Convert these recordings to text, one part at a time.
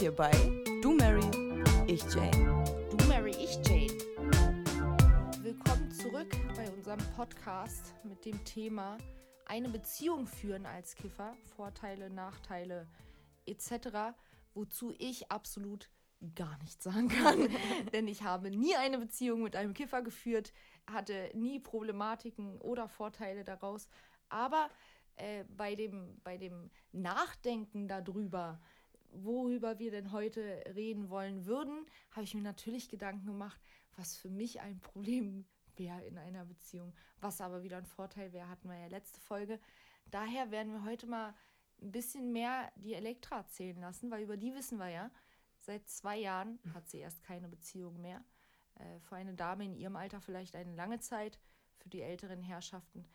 hier bei Du Mary, ich Jane. Du Mary, ich Jane. Willkommen zurück bei unserem Podcast mit dem Thema eine Beziehung führen als Kiffer, Vorteile, Nachteile etc., wozu ich absolut gar nichts sagen kann, denn ich habe nie eine Beziehung mit einem Kiffer geführt, hatte nie Problematiken oder Vorteile daraus, aber äh, bei, dem, bei dem Nachdenken darüber, worüber wir denn heute reden wollen würden, habe ich mir natürlich Gedanken gemacht, was für mich ein Problem wäre in einer Beziehung, was aber wieder ein Vorteil wäre, hatten wir ja letzte Folge. Daher werden wir heute mal ein bisschen mehr die Elektra erzählen lassen, weil über die wissen wir ja, seit zwei Jahren hat sie erst keine Beziehung mehr. Äh, für eine Dame in ihrem Alter vielleicht eine lange Zeit, für die älteren Herrschaften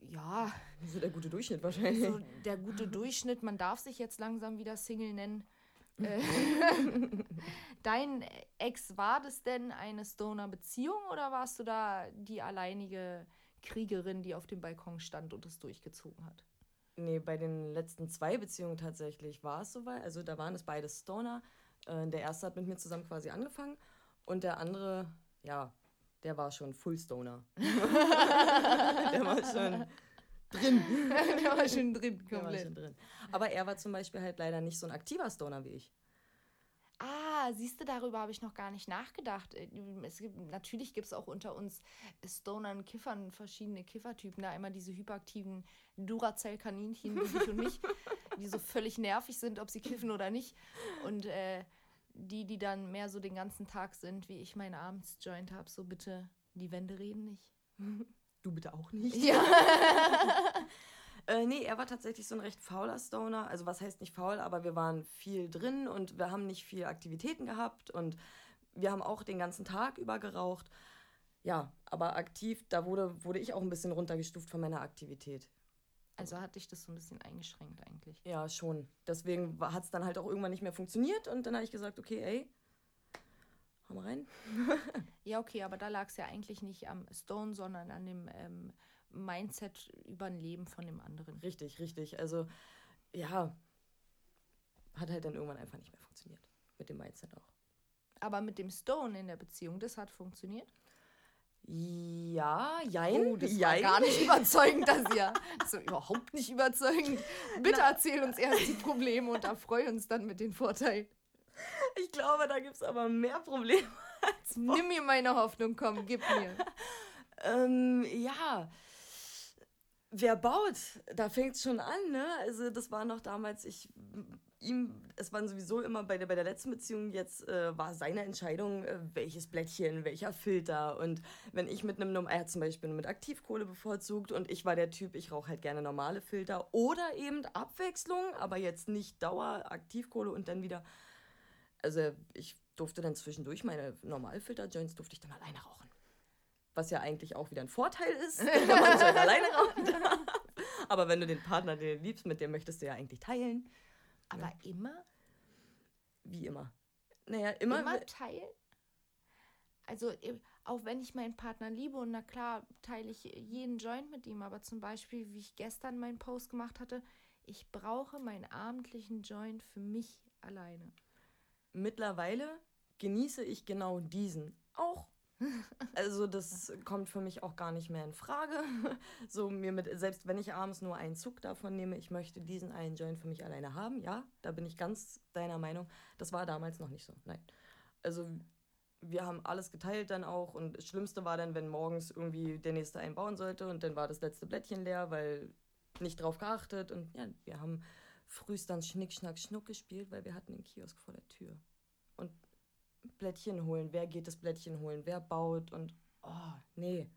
ja. So der gute Durchschnitt wahrscheinlich. So der gute Durchschnitt. Man darf sich jetzt langsam wieder Single nennen. Äh, Dein Ex, war das denn eine Stoner-Beziehung oder warst du da die alleinige Kriegerin, die auf dem Balkon stand und es durchgezogen hat? Nee, bei den letzten zwei Beziehungen tatsächlich war es soweit. Also da waren es beide Stoner. Äh, der erste hat mit mir zusammen quasi angefangen und der andere, ja, der war schon Full Stoner. der war schon drin. der war schon drin, komplett. Der war schon drin. Aber er war zum Beispiel halt leider nicht so ein aktiver Stoner wie ich. Ah, siehst du, darüber habe ich noch gar nicht nachgedacht. Äh, es gibt, natürlich gibt es auch unter uns Stonern, Kiffern verschiedene Kiffertypen. Da immer diese hyperaktiven Duracell-Kaninchen wie dich und mich, die so völlig nervig sind, ob sie kiffen oder nicht. Und äh, die, die dann mehr so den ganzen Tag sind, wie ich meine Abendsjoint habe, so bitte, die Wände reden nicht. Du bitte auch nicht. Ja. äh, nee, er war tatsächlich so ein recht fauler Stoner. Also was heißt nicht faul, aber wir waren viel drin und wir haben nicht viel Aktivitäten gehabt und wir haben auch den ganzen Tag über geraucht. Ja, aber aktiv, da wurde, wurde ich auch ein bisschen runtergestuft von meiner Aktivität. Also hat dich das so ein bisschen eingeschränkt eigentlich? Ja, schon. Deswegen hat es dann halt auch irgendwann nicht mehr funktioniert und dann habe ich gesagt, okay, ey, hau mal rein. ja, okay, aber da lag es ja eigentlich nicht am Stone, sondern an dem ähm, Mindset über ein Leben von dem anderen. Richtig, richtig. Also, ja, hat halt dann irgendwann einfach nicht mehr funktioniert. Mit dem Mindset auch. Aber mit dem Stone in der Beziehung, das hat funktioniert? Ja, jein. Oh, das jein. war gar nicht überzeugend, das ja. Das ist überhaupt nicht überzeugend. Bitte Na. erzähl uns erst die Probleme und erfreu uns dann mit den Vorteilen. Ich glaube, da gibt es aber mehr Probleme als Nimm mir meine Hoffnung, komm, gib mir. ähm, ja. Wer baut? Da fängt es schon an, ne? Also, das war noch damals, ich ihm, es waren sowieso immer bei der, bei der letzten Beziehung jetzt, äh, war seine Entscheidung, äh, welches Blättchen, welcher Filter. Und wenn ich mit einem, er hat zum Beispiel mit Aktivkohle bevorzugt und ich war der Typ, ich rauche halt gerne normale Filter oder eben Abwechslung, aber jetzt nicht Dauer Aktivkohle und dann wieder, also ich durfte dann zwischendurch meine Normalfilter-Joints durfte ich dann alleine rauchen. Was ja eigentlich auch wieder ein Vorteil ist, wenn man halt alleine rauchen Aber wenn du den Partner, den du liebst, mit dem möchtest du ja eigentlich teilen. Aber ja. immer? Wie immer? Naja, immer. Immer teilen? Also, auch wenn ich meinen Partner liebe und na klar teile ich jeden Joint mit ihm, aber zum Beispiel, wie ich gestern meinen Post gemacht hatte, ich brauche meinen abendlichen Joint für mich alleine. Mittlerweile genieße ich genau diesen auch also das kommt für mich auch gar nicht mehr in Frage. So mir mit, selbst wenn ich abends nur einen Zug davon nehme, ich möchte diesen einen Joint für mich alleine haben, ja, da bin ich ganz deiner Meinung. Das war damals noch nicht so. Nein. Also wir haben alles geteilt dann auch und das Schlimmste war dann, wenn morgens irgendwie der nächste einbauen sollte und dann war das letzte Blättchen leer, weil nicht drauf geachtet und ja, wir haben frühst dann Schnick, Schnack, Schnuck gespielt, weil wir hatten den Kiosk vor der Tür. Und Blättchen holen, wer geht das Blättchen holen, wer baut und oh, nee,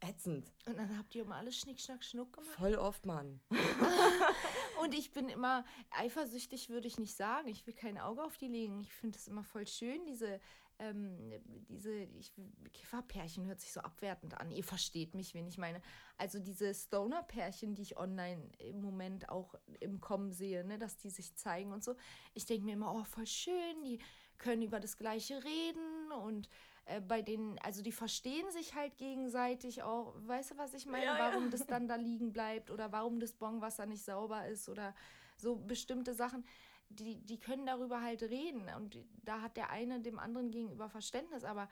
ätzend. Und dann habt ihr immer alles Schnick, Schnack, Schnuck gemacht? Voll oft, Mann. und ich bin immer eifersüchtig, würde ich nicht sagen. Ich will kein Auge auf die legen. Ich finde es immer voll schön, diese, ähm, diese ich, Kifferpärchen hört sich so abwertend an. Ihr versteht mich, wen ich meine. Also diese Stoner-Pärchen, die ich online im Moment auch im Kommen sehe, ne, dass die sich zeigen und so. Ich denke mir immer, oh, voll schön, die können über das Gleiche reden und äh, bei denen, also die verstehen sich halt gegenseitig auch. Weißt du, was ich meine? Ja, warum ja. das dann da liegen bleibt oder warum das Bonwasser nicht sauber ist oder so bestimmte Sachen. Die, die können darüber halt reden. Und da hat der eine dem anderen gegenüber Verständnis. Aber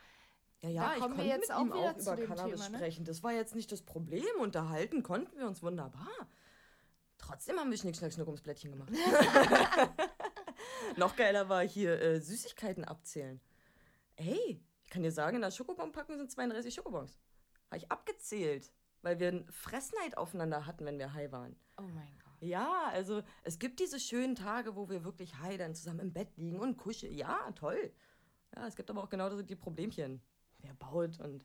Ja, ja, Da kommen wir jetzt auch wieder auch zu über dem Cannabis Thema, ne? sprechen. Das war jetzt nicht das Problem. Unterhalten konnten wir uns wunderbar. Trotzdem haben wir Schnick, Schnack, Schnuck ums Blättchen gemacht. Noch geiler war hier äh, Süßigkeiten abzählen. Ey, ich kann dir sagen, in der Schokobon-Packung sind 32 Schokobons. Habe ich abgezählt, weil wir einen Fressneid aufeinander hatten, wenn wir high waren. oh mein Gott. Ja, also es gibt diese schönen Tage, wo wir wirklich high dann zusammen im Bett liegen und kuscheln. Ja, toll. Ja, es gibt aber auch genau die Problemchen. Wer baut und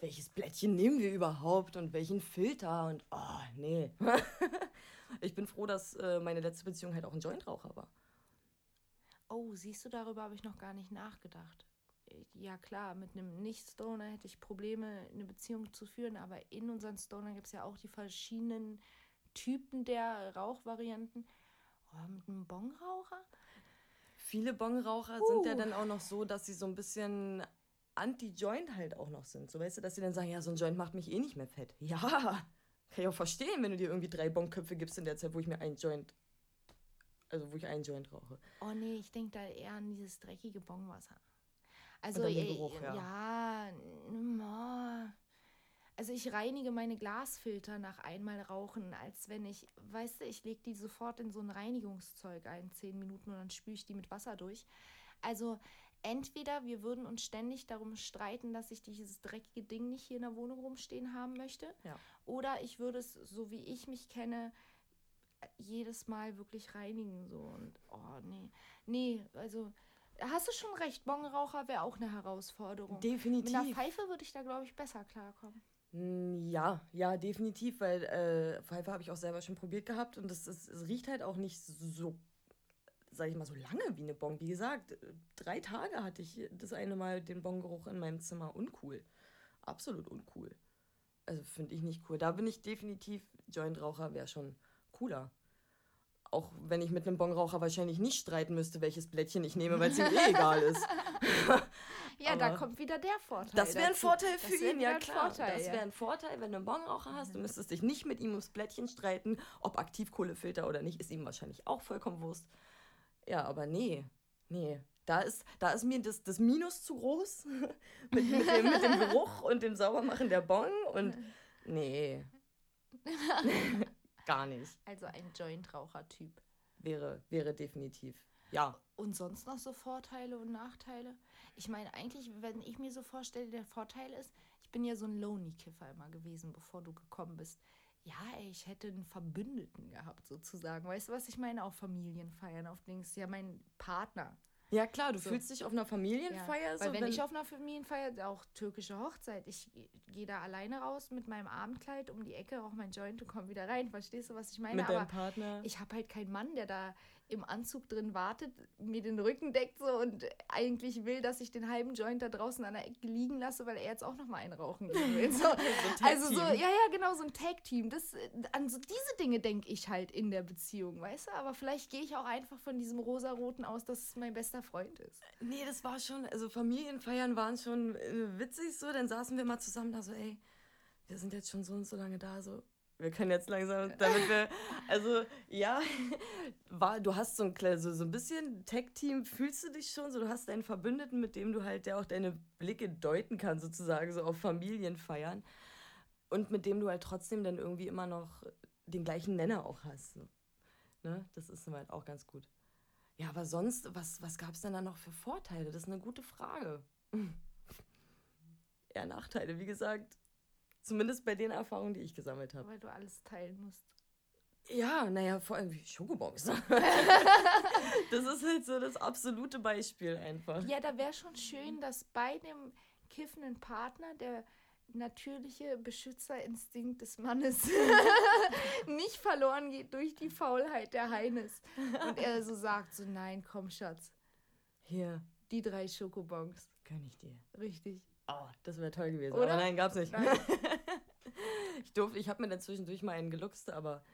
welches Blättchen nehmen wir überhaupt und welchen Filter und oh, nee. ich bin froh, dass äh, meine letzte Beziehung halt auch ein Jointraucher war. Oh, siehst du, darüber habe ich noch gar nicht nachgedacht. Äh, Ja klar, mit einem Nicht-Stoner hätte ich Probleme, eine Beziehung zu führen, aber in unseren Stonern gibt es ja auch die verschiedenen Typen der Rauchvarianten. Oh, mit einem Bongraucher? Viele Bongraucher sind ja Uh. dann auch noch so, dass sie so ein bisschen anti-Joint halt auch noch sind. So weißt du, dass sie dann sagen, ja, so ein Joint macht mich eh nicht mehr fett. Ja, kann ich auch verstehen, wenn du dir irgendwie drei Bonköpfe gibst in der Zeit, wo ich mir einen Joint, also wo ich einen Joint rauche. Oh nee, ich denke da eher an dieses dreckige Bongwasser. Also äh, Geruch, ja. ja, oh. Also ich reinige meine Glasfilter nach einmal rauchen, als wenn ich, weißt du, ich lege die sofort in so ein Reinigungszeug ein, zehn Minuten und dann spüle ich die mit Wasser durch. Also entweder wir würden uns ständig darum streiten, dass ich dieses dreckige Ding nicht hier in der Wohnung rumstehen haben möchte, Ja. oder ich würde es, so wie ich mich kenne, jedes Mal wirklich reinigen so und oh nee nee also hast du schon recht Bongraucher wäre auch eine Herausforderung mit Definitiv. einer Pfeife würde ich da glaube ich besser klarkommen Mm, Ja, ja, definitiv, weil äh, Pfeife habe ich auch selber schon probiert gehabt und es, es, es riecht halt auch nicht so, sag ich mal, so lange wie eine Bon. Wie gesagt, drei Tage hatte ich das eine Mal den Bongeruch in meinem Zimmer. Uncool. Absolut uncool. Also finde ich nicht cool. Da bin ich definitiv Jointraucher, wäre schon cooler. Auch wenn ich mit einem Bongraucher wahrscheinlich nicht streiten müsste, welches Blättchen ich nehme, weil es ihm eh egal ist. Ja da Aber kommt wieder der Vorteil Das wäre ein. Vorteil für ihn, ja klar. Vorteil, das wäre ein Vorteil, wenn du einen Bonraucher hast. Du müsstest dich nicht mit ihm ums Blättchen streiten, ob Aktivkohlefilter oder nicht, ist ihm wahrscheinlich auch vollkommen Wurst. Ja, aber nee, nee. Da ist, da ist mir das, das Minus zu groß mit, mit, dem, mit dem Geruch und dem Saubermachen der Bon und nee. Gar nicht. also ein Jointraucher-Typ Wäre, wäre definitiv. Ja. und sonst noch so Vorteile und Nachteile ich meine eigentlich wenn ich mir so vorstelle der Vorteil ist ich bin ja so ein Lonely-Kiffer immer gewesen bevor du gekommen bist ja, ich hätte einen Verbündeten gehabt, sozusagen. Weißt du, was ich meine? Auch Familienfeiern auf Dings. Ja, mein Partner. Ja, klar, du So. fühlst dich auf einer Ja, Familienfeier weil so. wenn, ich auf einer Familienfeier, auch türkische Hochzeit, ich gehe da alleine raus mit meinem Abendkleid um die Ecke, rauche mein Joint und komme wieder rein. Verstehst du, was ich meine? mit deinem Aber Partner. ich habe halt keinen Mann, der da im Anzug drin wartet, mir den Rücken deckt so und eigentlich will, dass ich den halben Joint da draußen an der Ecke liegen lasse, weil er jetzt auch noch mal einen rauchen will. So, also so, ja, ja, genau, so ein Tag-Team. Das, an so diese Dinge denke ich halt in der Beziehung, weißt du? Aber vielleicht gehe ich auch einfach von diesem rosaroten aus, dass es mein bester Freund ist. Nee, das war schon, also Familienfeiern waren schon äh, witzig so. Dann saßen wir mal zusammen da so, ey, wir sind jetzt schon so und so lange da, so. Wir können jetzt langsam, damit wir, also ja, war, du hast so ein, so, so ein bisschen Tech-Team, fühlst du dich schon so, du hast einen Verbündeten, mit dem du halt, der auch deine Blicke deuten kann, sozusagen, so auf Familienfeiern. Und mit dem du halt trotzdem dann irgendwie immer noch den gleichen Nenner auch hast. So. Ne? Das ist halt auch ganz gut. Ja, aber sonst, was, was gab es denn da noch für Vorteile? Das ist eine gute Frage. Eher Nachteile, wie gesagt. Zumindest bei den Erfahrungen, die ich gesammelt habe. Weil du alles teilen musst. Ja, naja, vor allem wie Schokobons. das ist halt so das absolute Beispiel einfach. Ja, da wäre schon schön, dass bei dem kiffenden Partner der natürliche Beschützerinstinkt des Mannes nicht verloren geht durch die Faulheit der Heines. Und er so sagt, so nein, komm Schatz, Hier, die drei Schokobons. gönn ich dir. Richtig. Oh, das wäre toll gewesen. Oder? Aber nein, gab's nicht. Nein. ich durfte, ich habe mir dann zwischendurch mal einen geluchst, aber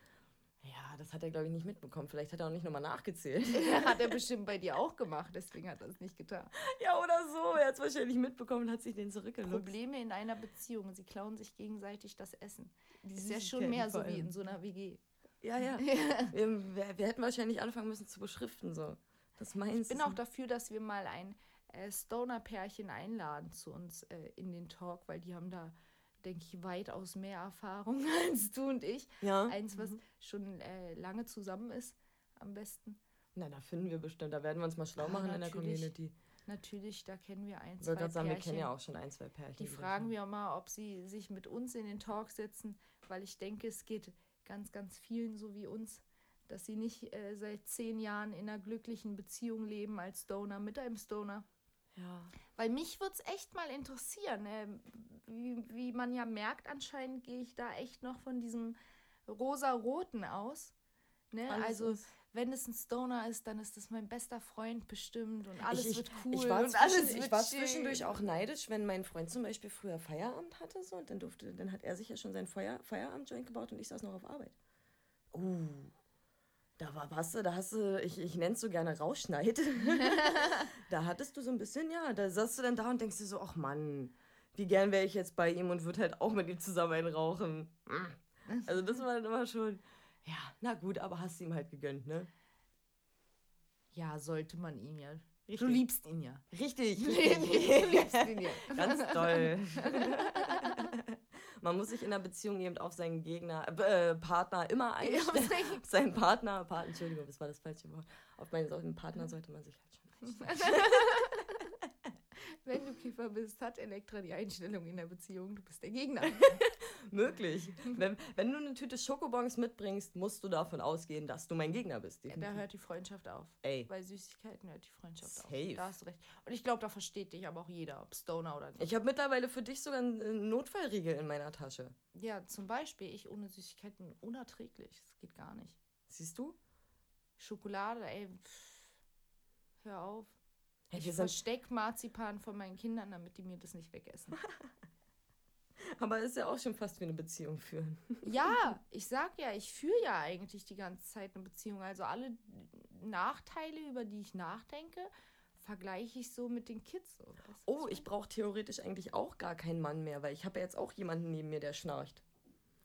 ja, das hat er, glaube ich, nicht mitbekommen. Vielleicht hat er auch nicht nochmal nachgezählt. Hat er bestimmt bei dir auch gemacht, deswegen hat er es nicht getan. ja, so. Er hat es wahrscheinlich mitbekommen und hat sich den zurückgeluchst. Probleme in einer Beziehung, sie klauen sich gegenseitig das Essen. Die Ist ja schon mehr so wie in so einer WG. Ja, ja. wir, wir, wir hätten wahrscheinlich anfangen müssen zu beschriften, so. Das meinst Ich bin auch dafür, dass wir mal ein äh, Stoner-Pärchen einladen zu uns äh, in den Talk, weil die haben da, denke ich, weitaus mehr Erfahrung als du und ich. Ja. Eins, was schon äh, lange zusammen ist, am besten. Na, da finden wir bestimmt. Da werden wir uns mal schlau machen in der. Community. Natürlich, da kennen wir ein, Ich zwei sagen, wir Pärchen. kennen ja auch schon ein, zwei Pärchen. Die fragen wir mal, ob sie sich mit uns in den Talk setzen, weil ich denke, es geht ganz, ganz vielen so wie uns, dass sie nicht äh, seit zehn Jahren in einer glücklichen Beziehung leben als Stoner mit einem Stoner. Ja. Weil mich würde es echt mal interessieren. ähm, wie, wie man ja merkt, anscheinend gehe ich da echt noch von diesem rosa-roten aus. Ne? Alles also, wenn es ein Stoner ist, dann ist das mein bester Freund bestimmt und alles ich, wird cool ich war, und alles ich war zwischendurch auch neidisch, wenn mein Freund zum Beispiel früher Feierabend hatte, so, und dann durfte, dann hat er sich ja schon seinen Feuer, Feierabend-Joint gebaut und ich saß noch auf Arbeit. Uh, da war was, da hast du, ich, ich nenne es so gerne Rauschneid. da hattest du so ein bisschen, ja, da saßt du dann da und denkst dir so, ach Mann, wie gern wäre ich jetzt bei ihm und würde halt auch mit ihm zusammen rauchen. Mm. Also das war dann immer schon, ja, na gut, aber hast du ihm halt gegönnt, ne? Ja, sollte man ihn ja. Du Richtig. liebst ihn ja. Richtig. Du liebst ihn ja. Ganz toll. Man muss sich in einer Beziehung eben auf seinen Gegner, äh, Partner immer einstellen. Ja, auf seinen Partner, Partner, Entschuldigung, das war das falsche Wort. Auf meinen Partner sollte man sich halt schon einstellen. Kiffer bist, hat Elektra die Einstellung in der Beziehung, du bist der Gegner. Möglich. Wenn, wenn du eine Tüte Schokobons mitbringst, musst du davon ausgehen, dass du mein Gegner bist. da definitiv. hört die Freundschaft auf. Ey, Bei Süßigkeiten hört die Freundschaft auf. Safe. Da hast du recht. Und ich glaube, da versteht dich aber auch jeder, ob Stoner oder nicht. ich habe mittlerweile für dich sogar einen Notfallriegel in meiner Tasche. ja, zum Beispiel, ich ohne Süßigkeiten unerträglich. Das geht gar nicht. Siehst du? Schokolade, ey, pff, hör auf. Ich wir sind, versteck Marzipan von meinen Kindern, damit die mir das nicht wegessen. aber ist ja auch schon fast wie eine Beziehung führen. Ja, ich sag ja, ich führe ja eigentlich die ganze Zeit eine Beziehung. Also alle Nachteile, über die ich nachdenke, vergleiche ich so mit den Kids. So. Oh, ich brauche theoretisch eigentlich auch gar keinen Mann mehr, weil ich habe ja jetzt auch jemanden neben mir, der schnarcht.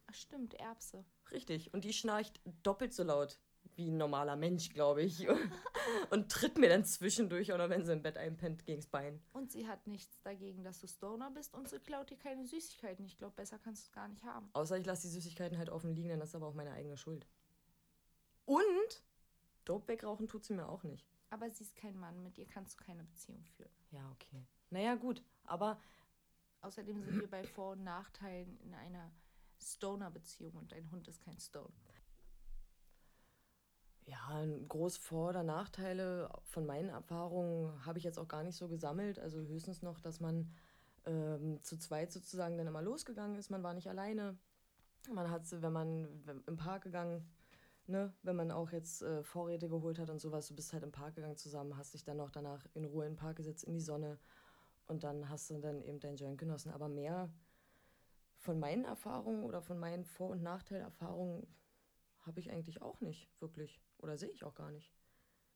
Ach, stimmt, Erbse. Richtig. Und die schnarcht doppelt so laut wie ein normaler Mensch, glaube ich. Und tritt mir dann zwischendurch oder wenn sie im Bett einpennt gegens Bein. Und sie hat nichts dagegen, dass du Stoner bist und sie klaut dir keine Süßigkeiten. Ich glaube, besser kannst du es gar nicht haben. Außer ich lasse die Süßigkeiten halt offen liegen, dann ist aber auch meine eigene Schuld. Und Dope wegrauchen tut sie mir auch nicht. Aber sie ist kein Mann, mit ihr kannst du keine Beziehung führen. Ja, okay. Naja, gut. Aber Außerdem sind wir bei Vor- und Nachteilen in einer Stoner-Beziehung und dein Hund ist kein Stoner. Ja, groß Vor- oder Nachteile von meinen Erfahrungen habe ich jetzt auch gar nicht so gesammelt. Also höchstens noch, dass man ähm, zu zweit sozusagen dann immer losgegangen ist. Man war nicht alleine. Man hat, wenn man im Park gegangen, ne, wenn man auch jetzt äh, Vorräte geholt hat und sowas, du bist halt im Park gegangen zusammen, hast dich dann noch danach in Ruhe in den Park gesetzt, in die Sonne und dann hast du dann eben dein Joint genossen. Aber mehr von meinen Erfahrungen oder von meinen Vor- und Nachteilerfahrungen habe ich eigentlich auch nicht wirklich. Oder sehe ich auch gar nicht.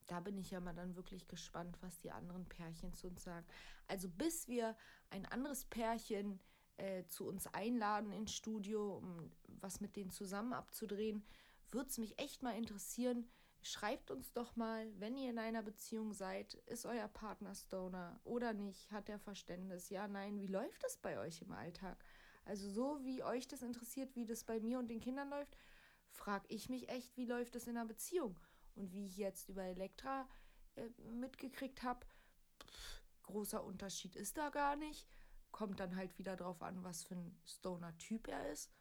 Da bin ich ja mal dann wirklich gespannt, was die anderen Pärchen zu uns sagen. Also bis wir ein anderes Pärchen äh, zu uns einladen ins Studio, um was mit denen zusammen abzudrehen, würde es mich echt mal interessieren. Schreibt uns doch mal, wenn ihr in einer Beziehung seid, ist euer Partner Stoner oder nicht? Hat er Verständnis? Ja, nein, wie läuft das bei euch im Alltag? Also so wie euch das interessiert, wie das bei mir und den Kindern läuft, frage ich mich echt, wie läuft das in einer Beziehung? Und wie ich jetzt über Elektra äh, mitgekriegt habe, großer Unterschied ist da gar nicht. Kommt dann halt wieder drauf an, was für ein Stoner-Typ er ist.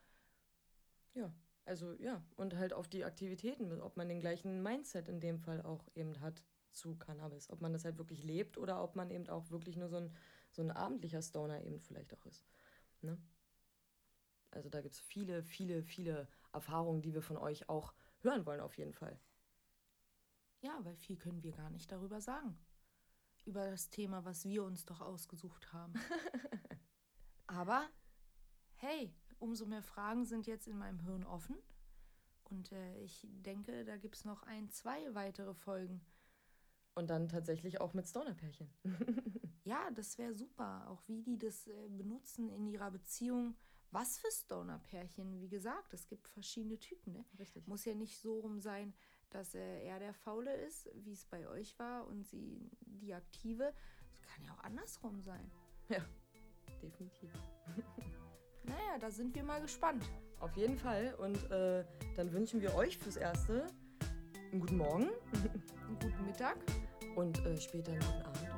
Ja, also ja. Und halt auf die Aktivitäten, ob man den gleichen Mindset in dem Fall auch eben hat zu Cannabis. Ob man das halt wirklich lebt oder ob man eben auch wirklich nur so ein, so ein abendlicher Stoner eben vielleicht auch ist. Ne? Also da gibt es viele, viele, viele Erfahrungen, die wir von euch auch hören wollen auf jeden Fall. Ja, weil viel können wir gar nicht darüber sagen. Über das Thema, was wir uns doch ausgesucht haben. Aber hey, umso mehr Fragen sind jetzt in meinem Hirn offen. Und äh, ich denke, da gibt es noch ein, zwei weitere Folgen. Und dann tatsächlich auch mit Stoner-Pärchen. Ja, das wäre super. Auch wie die das äh, benutzen in ihrer Beziehung, was für Stoner-Pärchen. Wie gesagt, es gibt verschiedene Typen. Ne? Richtig. Muss ja nicht so rum sein, dass äh, er der Faule ist, wie es bei euch war, und sie die Aktive. Es kann ja auch andersrum sein. Ja, definitiv. Naja, da sind wir mal gespannt. Auf jeden Fall. Und äh, dann wünschen wir euch fürs Erste einen guten Morgen Einen guten Mittag. und äh, später einen guten Abend